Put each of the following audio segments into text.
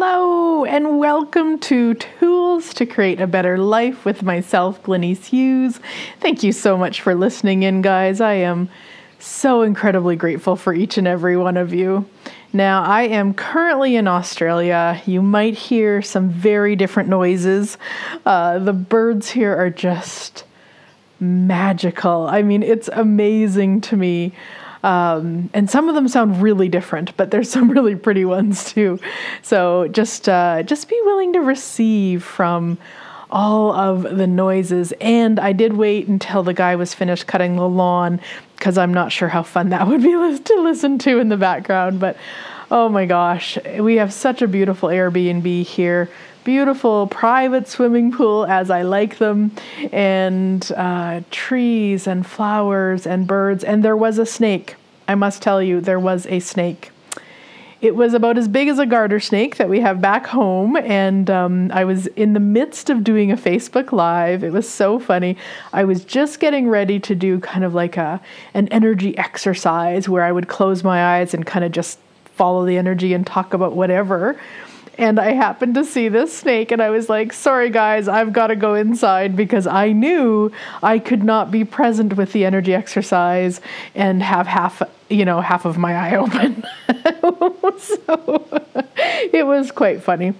Hello, and welcome to Tools to Create a Better Life with myself, Glennice Hughes. Thank you so much for listening in, guys. I am so incredibly grateful for each and every one of you. Now, I am currently in Australia. You might hear some very different noises. Uh, the birds here are just magical. I mean, it's amazing to me. Um, and some of them sound really different, but there's some really pretty ones too. So just uh, just be willing to receive from all of the noises. And I did wait until the guy was finished cutting the lawn because I'm not sure how fun that would be to listen to in the background. But oh my gosh, we have such a beautiful Airbnb here beautiful private swimming pool as I like them, and uh, trees and flowers and birds. And there was a snake. I must tell you, there was a snake. It was about as big as a garter snake that we have back home, and um, I was in the midst of doing a Facebook Live. It was so funny. I was just getting ready to do kind of like a an energy exercise where I would close my eyes and kind of just follow the energy and talk about whatever and I happened to see this snake and I was like, sorry guys, I've got to go inside because I knew I could not be present with the energy exercise and have half, you know, half of my eye open. so it was quite funny.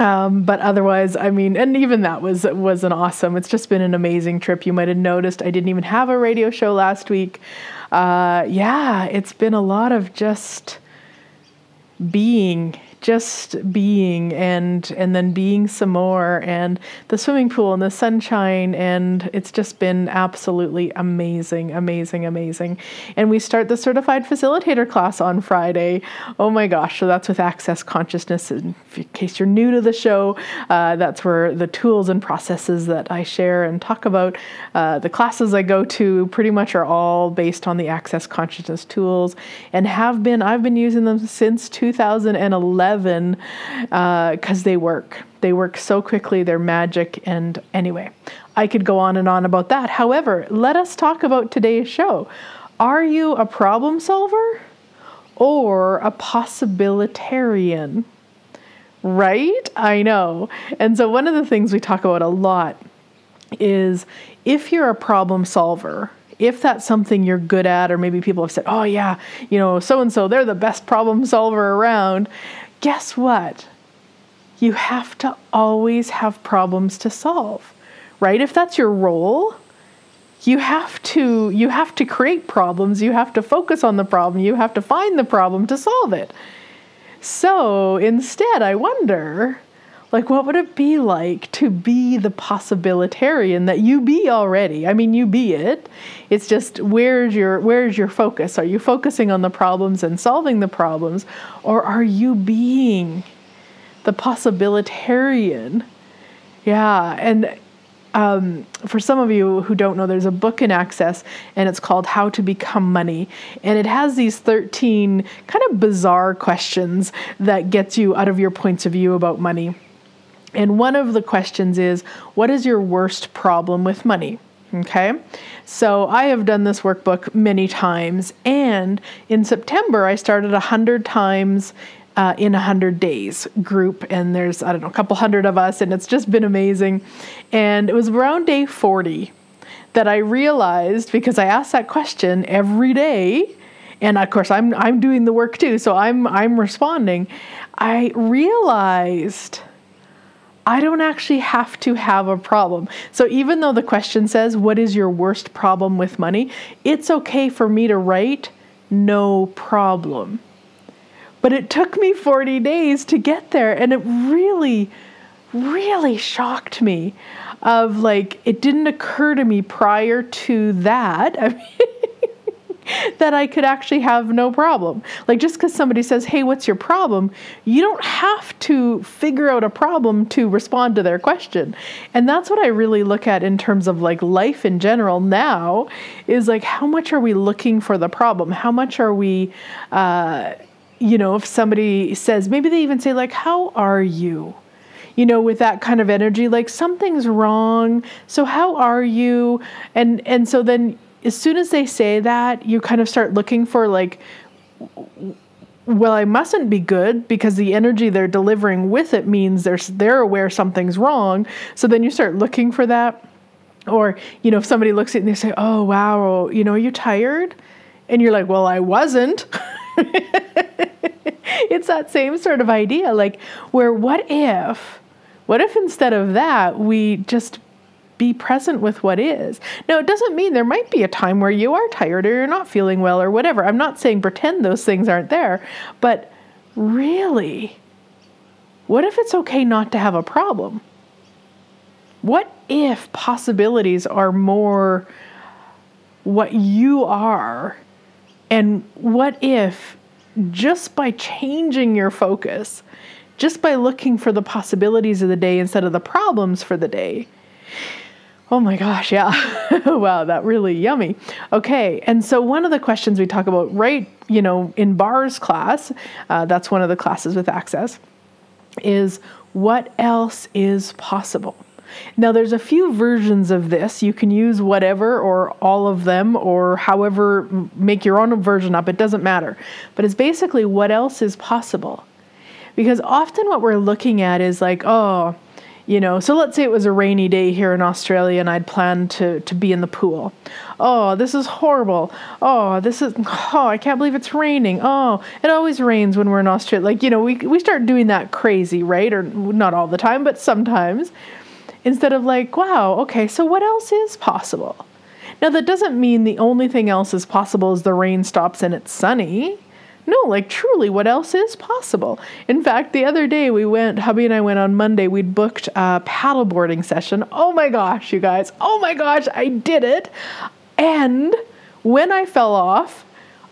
Um, but otherwise, I mean, and even that was was an awesome. It's just been an amazing trip. You might have noticed I didn't even have a radio show last week. Uh, yeah, it's been a lot of just being just being and and then being some more and the swimming pool and the sunshine and it's just been absolutely amazing amazing amazing. And we start the certified facilitator class on friday. Oh my gosh so that's with access consciousness. In case you're new to the show uh, that's where the tools and processes that i share and talk about uh, the classes i go to pretty much are all based on the access consciousness tools and have been. I've been using them since 2011 11 because uh, they work. They work so quickly, they're magic. And anyway, I could go on and on about that. However, let us talk about today's show. Are you a problem solver or a possibilitarian? Right? I know. And so, one of the things we talk about a lot is if you're a problem solver, if that's something you're good at, or maybe people have said, oh, yeah, you know, so and so, they're the best problem solver around, guess what? You have to always have problems to solve, right? If that's your role, you have to you have to create problems, you have to focus on the problem, you have to find the problem to solve it. So, instead, I wonder like what would it be like to be the possibilitarian that you be already i mean you be it it's just where's your where's your focus are you focusing on the problems and solving the problems or are you being the possibilitarian yeah and um, for some of you who don't know, there's a book in Access and it's called How to Become Money. And it has these 13 kind of bizarre questions that gets you out of your points of view about money. And one of the questions is what is your worst problem with money? Okay, so I have done this workbook many times, and in September I started a hundred times uh, in a hundred days group, and there's I don't know a couple hundred of us, and it's just been amazing. And it was around day forty that I realized because I asked that question every day, and of course I'm I'm doing the work too, so I'm I'm responding. I realized I don't actually have to have a problem. So even though the question says, What is your worst problem with money? it's okay for me to write, No problem. But it took me 40 days to get there, and it really, really shocked me. Of like, it didn't occur to me prior to that. I mean, that I could actually have no problem. Like just because somebody says, "Hey, what's your problem?" you don't have to figure out a problem to respond to their question. And that's what I really look at in terms of like life in general now is like how much are we looking for the problem? How much are we uh, you know, if somebody says, maybe they even say like, "How are you?" you know with that kind of energy like something's wrong so how are you and and so then as soon as they say that, you kind of start looking for like well, I mustn't be good because the energy they're delivering with it means they're they're aware something's wrong. So then you start looking for that. Or, you know, if somebody looks at it and they say, Oh wow, you know, are you tired? And you're like, Well, I wasn't. it's that same sort of idea. Like, where what if, what if instead of that, we just be present with what is. Now, it doesn't mean there might be a time where you are tired or you're not feeling well or whatever. I'm not saying pretend those things aren't there, but really, what if it's okay not to have a problem? What if possibilities are more what you are? And what if just by changing your focus, just by looking for the possibilities of the day instead of the problems for the day, Oh my gosh, yeah. wow, that really yummy. Okay, and so one of the questions we talk about, right, you know, in bars class, uh, that's one of the classes with access, is what else is possible? Now, there's a few versions of this. You can use whatever or all of them or however, make your own version up. It doesn't matter. But it's basically what else is possible. Because often what we're looking at is like, oh, you know so let's say it was a rainy day here in australia and i'd planned to, to be in the pool. Oh this is horrible. Oh this is oh i can't believe it's raining. Oh it always rains when we're in australia. Like you know we, we start doing that crazy right? Or not all the time but sometimes. Instead of like wow okay so what else is possible? Now that doesn't mean the only thing else is possible is the rain stops and it's sunny no, like truly, what else is possible? In fact, the other day we went, hubby and I went on Monday, we'd booked a paddleboarding session. Oh my gosh, you guys, oh my gosh, I did it. And when I fell off,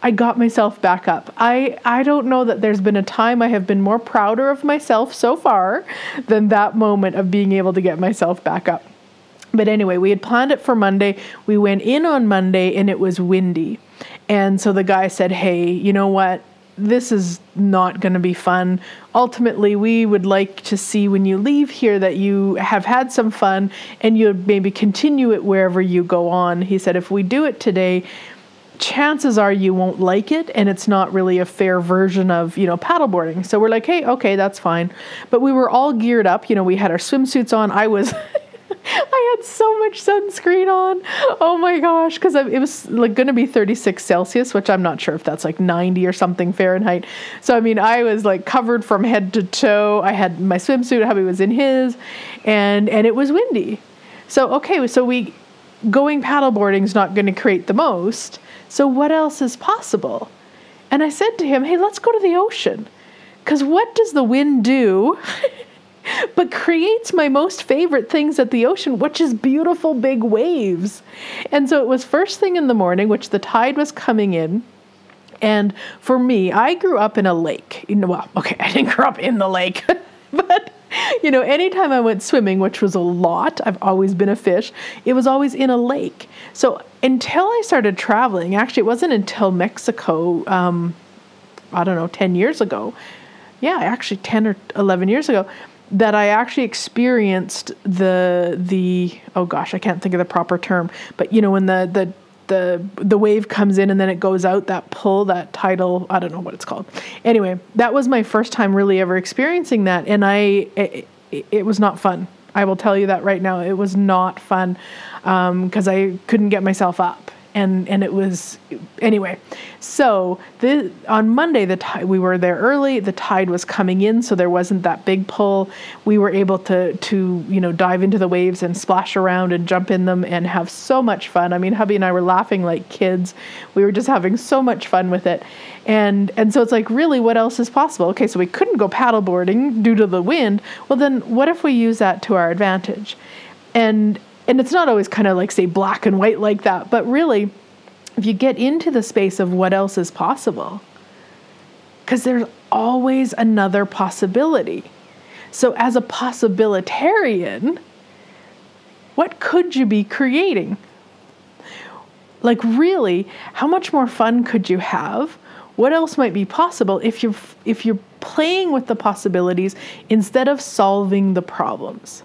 I got myself back up. I, I don't know that there's been a time I have been more prouder of myself so far than that moment of being able to get myself back up. But anyway, we had planned it for Monday. We went in on Monday and it was windy. And so the guy said, Hey, you know what? This is not going to be fun. Ultimately, we would like to see when you leave here that you have had some fun and you maybe continue it wherever you go on. He said, If we do it today, chances are you won't like it and it's not really a fair version of you know paddleboarding so we're like hey okay that's fine but we were all geared up you know we had our swimsuits on i was I had so much sunscreen on. Oh my gosh, because it was like going to be 36 Celsius, which I'm not sure if that's like 90 or something Fahrenheit. So I mean, I was like covered from head to toe. I had my swimsuit. Hubby was in his, and and it was windy. So okay, so we going paddleboarding is not going to create the most. So what else is possible? And I said to him, "Hey, let's go to the ocean." Because what does the wind do? but creates my most favorite things at the ocean, which is beautiful big waves. And so it was first thing in the morning, which the tide was coming in. And for me, I grew up in a lake. Well, okay, I didn't grow up in the lake, but you know, anytime I went swimming, which was a lot, I've always been a fish, it was always in a lake. So until I started traveling, actually, it wasn't until Mexico, um, I don't know, 10 years ago. Yeah, actually, 10 or 11 years ago that I actually experienced the the oh gosh I can't think of the proper term but you know when the the the the wave comes in and then it goes out that pull that tidal I don't know what it's called. Anyway that was my first time really ever experiencing that and I it, it was not fun. I will tell you that right now it was not fun because um, I couldn't get myself up and and it was anyway. So the on Monday the tide we were there early. The tide was coming in, so there wasn't that big pull. We were able to to you know dive into the waves and splash around and jump in them and have so much fun. I mean, hubby and I were laughing like kids. We were just having so much fun with it. And and so it's like really what else is possible? Okay, so we couldn't go paddleboarding due to the wind. Well then what if we use that to our advantage? And and it's not always kind of like say black and white like that, but really, if you get into the space of what else is possible, because there's always another possibility. So, as a possibilitarian, what could you be creating? Like, really, how much more fun could you have? What else might be possible if you're if you're playing with the possibilities instead of solving the problems?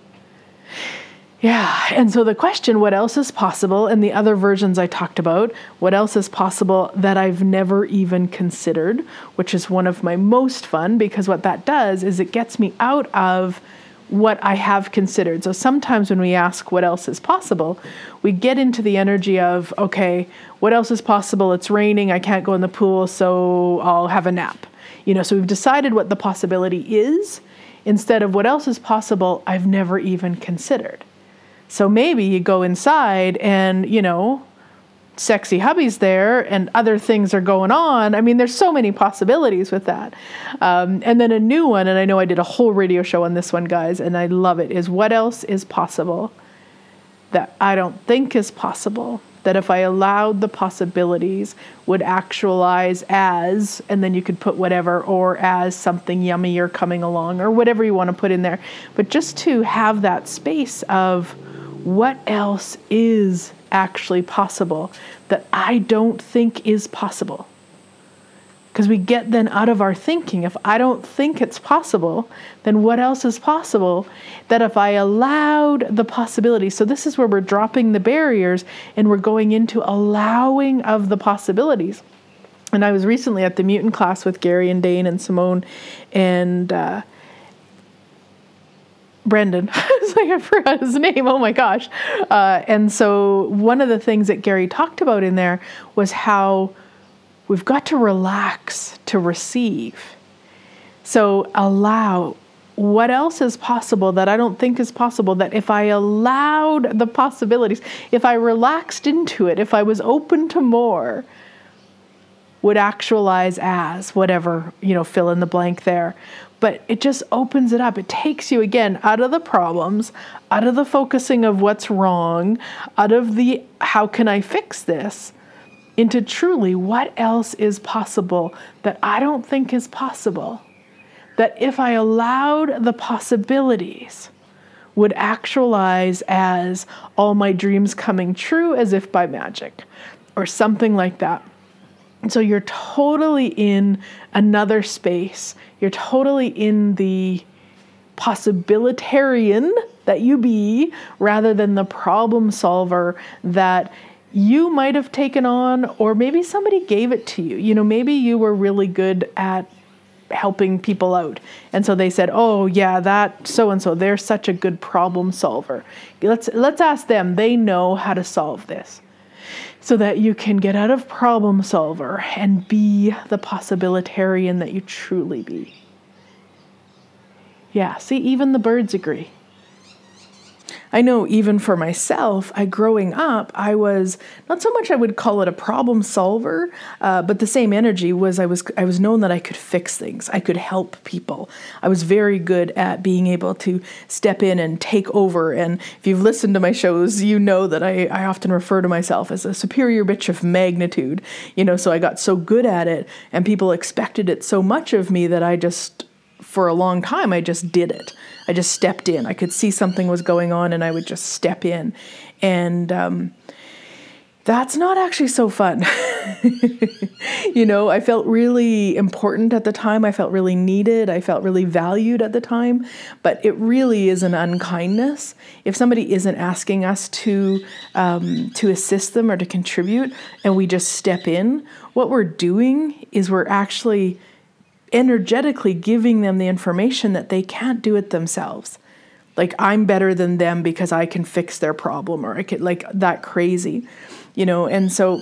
Yeah. And so the question, what else is possible? And the other versions I talked about, what else is possible that I've never even considered, which is one of my most fun because what that does is it gets me out of what I have considered. So sometimes when we ask what else is possible, we get into the energy of, okay, what else is possible? It's raining, I can't go in the pool, so I'll have a nap. You know, so we've decided what the possibility is instead of what else is possible I've never even considered. So maybe you go inside and, you know, sexy hubby's there and other things are going on. I mean, there's so many possibilities with that. Um, and then a new one, and I know I did a whole radio show on this one, guys, and I love it, is what else is possible that I don't think is possible? That if I allowed the possibilities would actualize as, and then you could put whatever, or as something yummy or coming along, or whatever you want to put in there. But just to have that space of, what else is actually possible that I don't think is possible? Because we get then out of our thinking. If I don't think it's possible, then what else is possible? That if I allowed the possibility, so this is where we're dropping the barriers and we're going into allowing of the possibilities. And I was recently at the mutant class with Gary and Dane and Simone, and uh, Brendan. it's like I forgot his name. Oh my gosh. Uh, and so one of the things that Gary talked about in there was how we've got to relax to receive. So allow what else is possible that I don't think is possible that if I allowed the possibilities, if I relaxed into it, if I was open to more, would actualize as whatever, you know, fill in the blank there but it just opens it up. It takes you again out of the problems, out of the focusing of what's wrong, out of the how can I fix this, into truly what else is possible that I don't think is possible. That if I allowed the possibilities, would actualize as all my dreams coming true as if by magic or something like that. And so you're totally in another space. You're totally in the possibilitarian that you be rather than the problem solver that you might have taken on, or maybe somebody gave it to you. You know, maybe you were really good at helping people out. And so they said, "Oh, yeah, that so and so, they're such a good problem solver. Let's let's ask them. They know how to solve this." So that you can get out of problem solver and be the possibilitarian that you truly be. Yeah, see, even the birds agree. I know even for myself, I growing up, I was not so much I would call it a problem solver, uh, but the same energy was I was I was known that I could fix things. I could help people. I was very good at being able to step in and take over. And if you've listened to my shows, you know that I, I often refer to myself as a superior bitch of magnitude. You know, so I got so good at it, and people expected it so much of me that I just for a long time, I just did it. I just stepped in. I could see something was going on and I would just step in. And um, that's not actually so fun. you know, I felt really important at the time. I felt really needed. I felt really valued at the time. But it really is an unkindness if somebody isn't asking us to um, to assist them or to contribute, and we just step in. What we're doing is we're actually energetically giving them the information that they can't do it themselves. Like I'm better than them because I can fix their problem or I could like that crazy, you know. And so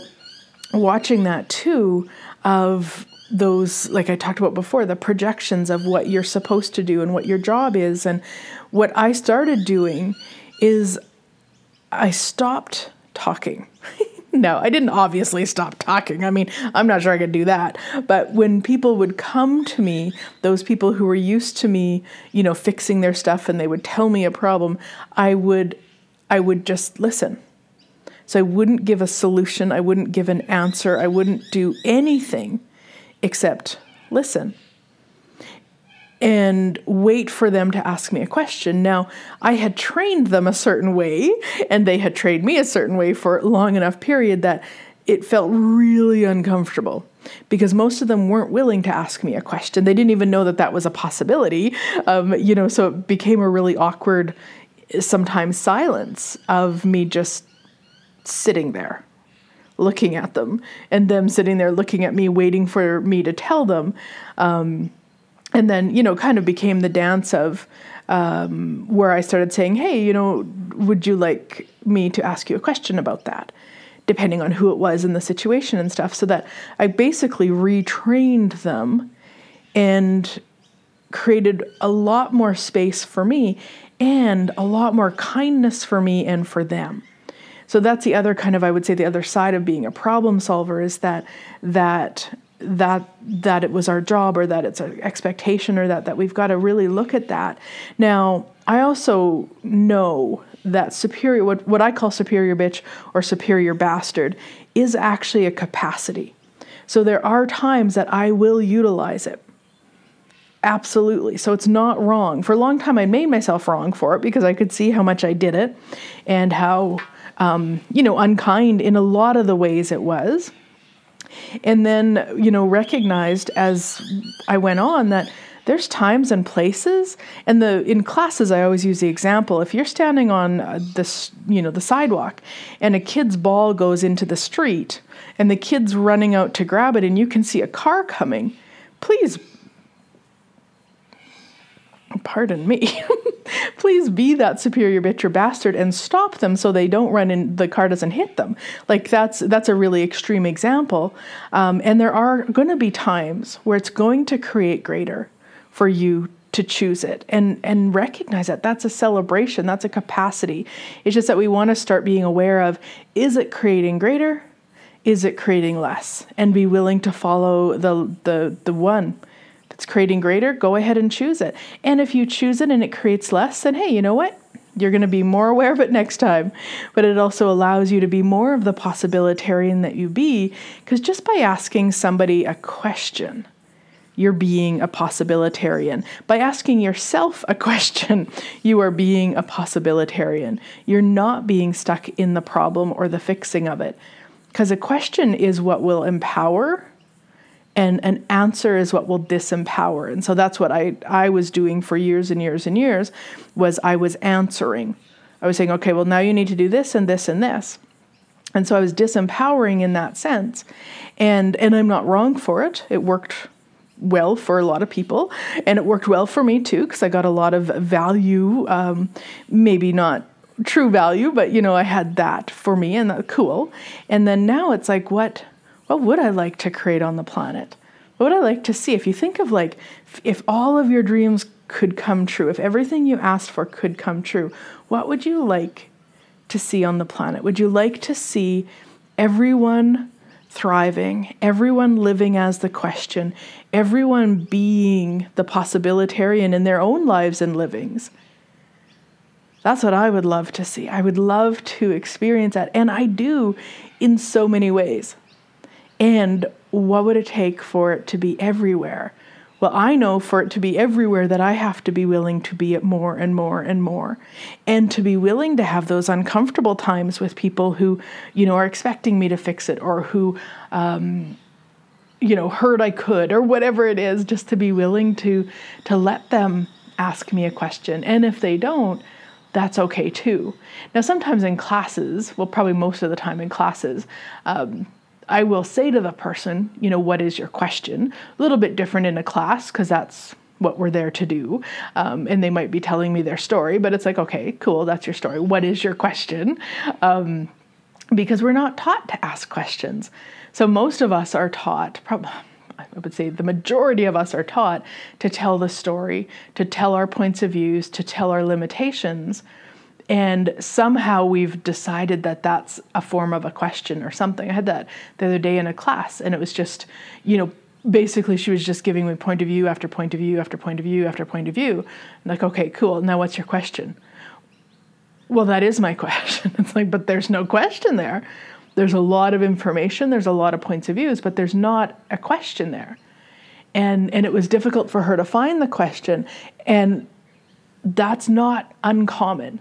watching that too of those like I talked about before, the projections of what you're supposed to do and what your job is and what I started doing is I stopped talking. no, I didn't obviously stop talking. I mean, I'm not sure I could do that. But when people would come to me, those people who were used to me, you know, fixing their stuff and they would tell me a problem, I would I would just listen. So I wouldn't give a solution, I wouldn't give an answer, I wouldn't do anything except listen and wait for them to ask me a question. Now, I had trained them a certain way, and they had trained me a certain way for a long enough period that it felt really uncomfortable because most of them weren't willing to ask me a question. They didn't even know that that was a possibility. Um, you know, so it became a really awkward sometimes silence of me just sitting there looking at them and them sitting there looking at me waiting for me to tell them um, and then you know kind of became the dance of um, where i started saying hey you know would you like me to ask you a question about that depending on who it was in the situation and stuff so that i basically retrained them and created a lot more space for me and a lot more kindness for me and for them. So that's the other kind of I would say the other side of being a problem solver is that that that that it was our job or that it's an expectation or that that we've got to really look at that. Now, I also know that superior what, what I call superior bitch or superior bastard is actually a capacity. So there are times that I will utilize it. Absolutely. So it's not wrong. For a long time, I made myself wrong for it because I could see how much I did it and how, um, you know, unkind in a lot of the ways it was. And then, you know, recognized as I went on that there's times and places. And the in classes i always use the example if you're standing on uh, this you know the sidewalk and a kid's ball goes into the street and the kid's running out to grab it and you can see a car coming please pardon me, please be that superior bitch or bastard and stop them so they don't run and the car doesn't hit them. Like that's that's a really extreme example, um, and there are going to be times where it's going to create greater for you to choose it and and recognize that that's a celebration that's a capacity. It's just that we want to start being aware of is it creating greater? Is it creating less? And be willing to follow the the the one it's creating greater, go ahead and choose it. And if you choose it and it creates less, then hey, you know what? You're going to be more aware of it next time. But it also allows you to be more of the possibilitarian that you be, because just by asking somebody a question, you're being a possibilitarian. By asking yourself a question, you are being a possibilitarian. You're not being stuck in the problem or the fixing of it. Because a question is what will empower and an answer is what will disempower. And so that's what I, I was doing for years and years and years was i was answering. I was saying okay well now you need to do this and this and this. And so i was disempowering in that sense. And and i'm not wrong for it. It worked well for a lot of people. And it worked well for me too because i got a lot of value um, maybe not true value but you know i had that for me and that cool. And then now it's like what what would I like to create on the planet? What would I like to see? If you think of like, if all of your dreams could come true, if everything you asked for could come true, what would you like to see on the planet? Would you like to see everyone thriving, everyone living as the question, everyone being the possibilitarian in their own lives and livings? That's what I would love to see. I would love to experience that. And I do in so many ways. And what would it take for it to be everywhere? Well, I know for it to be everywhere that I have to be willing to be it more and more and more. And to be willing to have those uncomfortable times with people who, you know, are expecting me to fix it or who, um, you know, heard I could or whatever it is, just to be willing to to let them ask me a question. And if they don't, that's okay too. Now, sometimes in classes, well, probably most of the time in classes, um, I will say to the person, you know, what is your question? A little bit different in a class because that's what we're there to do. Um, and they might be telling me their story, but it's like, okay, cool, that's your story. What is your question? Um, because we're not taught to ask questions. So most of us are taught, probably. I would say the majority of us are taught to tell the story, to tell our points of views, to tell our limitations and somehow we've decided that that's a form of a question or something. I had that the other day in a class, and it was just, you know, basically she was just giving me point of view after point of view after point of view after point of view. I'm like, okay, cool. Now what's your question? Well, that is my question. It's like, but there's no question there. There's a lot of information, there's a lot of points of views, but there's not a question there. And and it was difficult for her to find the question. And that's not uncommon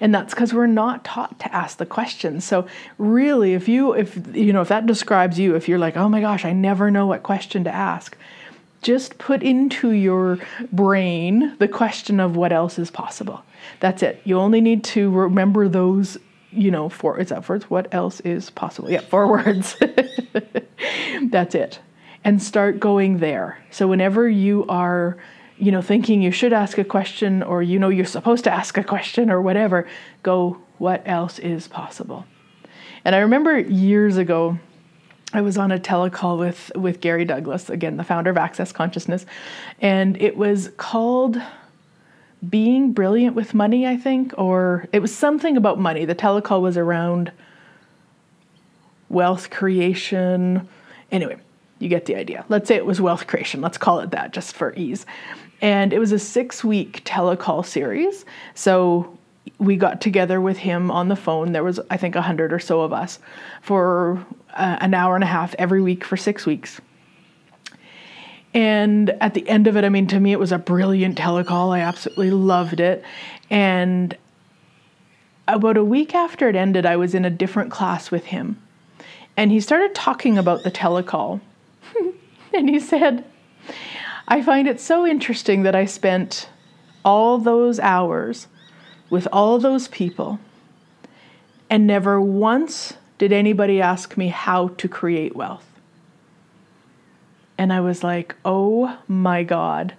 and that's because we're not taught to ask the questions so really if you if you know if that describes you if you're like oh my gosh i never know what question to ask just put into your brain the question of what else is possible. That's it. You only need to remember those, you know, four, is that words? What else is possible? Yeah, four words. That's it. And start going there. So whenever you are, you know, thinking you should ask a question or you know you're supposed to ask a question or whatever, go, what else is possible? And I remember years ago, I was on a telecall with with Gary Douglas, again the founder of Access Consciousness, and it was called Being Brilliant with Money, I think, or it was something about money. The telecall was around wealth creation. Anyway, you get the idea. Let's say it was wealth creation. Let's call it that just for ease. And it was a 6-week telecall series. So we got together with him on the phone. There was, I think, a hundred or so of us for uh, an hour and a half every week for six weeks. And at the end of it, I mean, to me, it was a brilliant telecall. I absolutely loved it. And about a week after it ended, I was in a different class with him. And he started talking about the telecall. and he said, I find it so interesting that I spent all those hours with all those people, and never once did anybody ask me how to create wealth. And I was like, oh my God.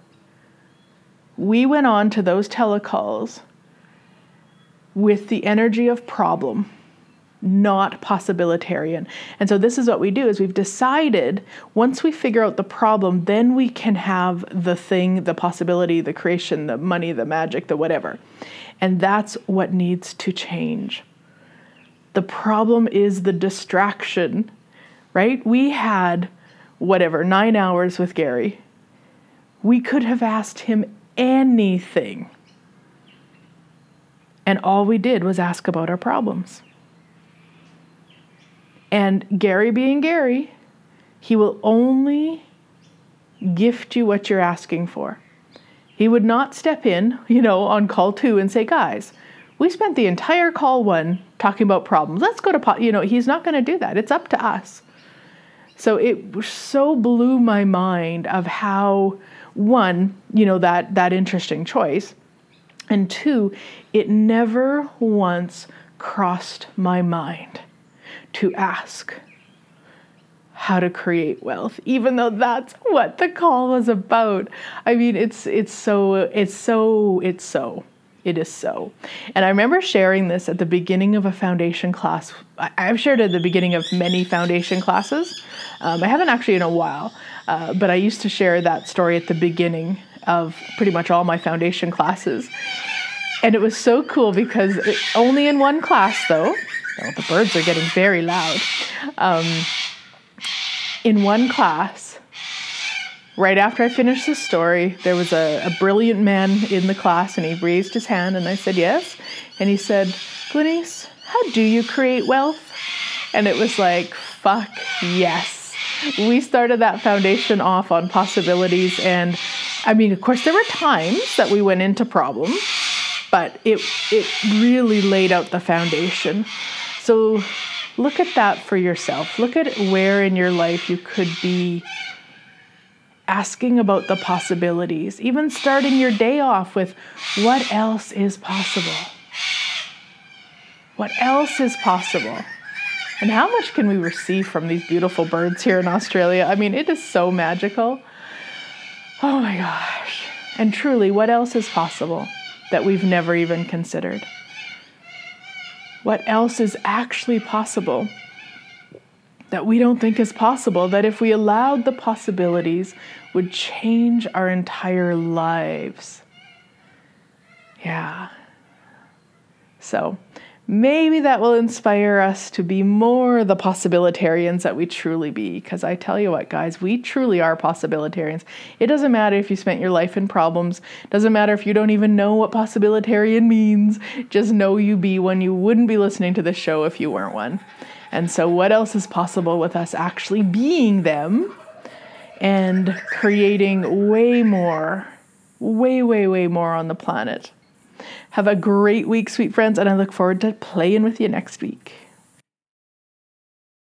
We went on to those telecalls with the energy of problem not possibilitarian. And so this is what we do is we've decided once we figure out the problem, then we can have the thing, the possibility, the creation, the money, the magic, the whatever. And that's what needs to change. The problem is the distraction, right? We had whatever, 9 hours with Gary. We could have asked him anything. And all we did was ask about our problems. And Gary being Gary, he will only gift you what you're asking for. He would not step in, you know, on call two and say, guys, we spent the entire call one talking about problems. Let's go to, po-. you know, he's not going to do that. It's up to us. So it so blew my mind of how, one, you know, that, that interesting choice, and two, it never once crossed my mind to ask how to create wealth even though that's what the call was about. I mean it's it's so it's so it's so. It is so. And i remember sharing this at the beginning of a foundation class. I've shared it at the beginning of many foundation classes. Um, i haven't actually in a while uh, but i used to share that story at the beginning of pretty much all my foundation classes. And it was so cool because it, only in one class though The birds are getting very loud. Um, in one class, right after I finished the story, there was a, a, brilliant man in the class and he raised his hand and I said, Yes. And he said, Glenise, how do you create wealth? And it was like, Fuck yes. We started that foundation off on possibilities. And I mean, of course, there were times that we went into problems, but it, it really laid out the foundation. So look at that for yourself. Look at where in your life you could be asking about the possibilities, even starting your day off with what else is possible? What else is possible? And how much can we receive from these beautiful birds here in Australia? I mean, it is so magical. Oh my gosh. And truly, what else is possible that we've never even considered? What else is actually possible that we don't think is possible, that if we allowed the possibilities would change our entire lives. Yeah. So, maybe that will inspire us to be more the possibilitarians that we truly be. Because I tell you what, guys, we truly are possibilitarians. It doesn't matter if you spent your life in problems, doesn't matter if you don't even know what possibilitarian means. Just know you be one. You wouldn't be listening to this show if you weren't one. And so, what else is possible with us actually being them and creating way more, way, way, way more on the planet? Have a great week, sweet friends, and I look forward to playing with you next week.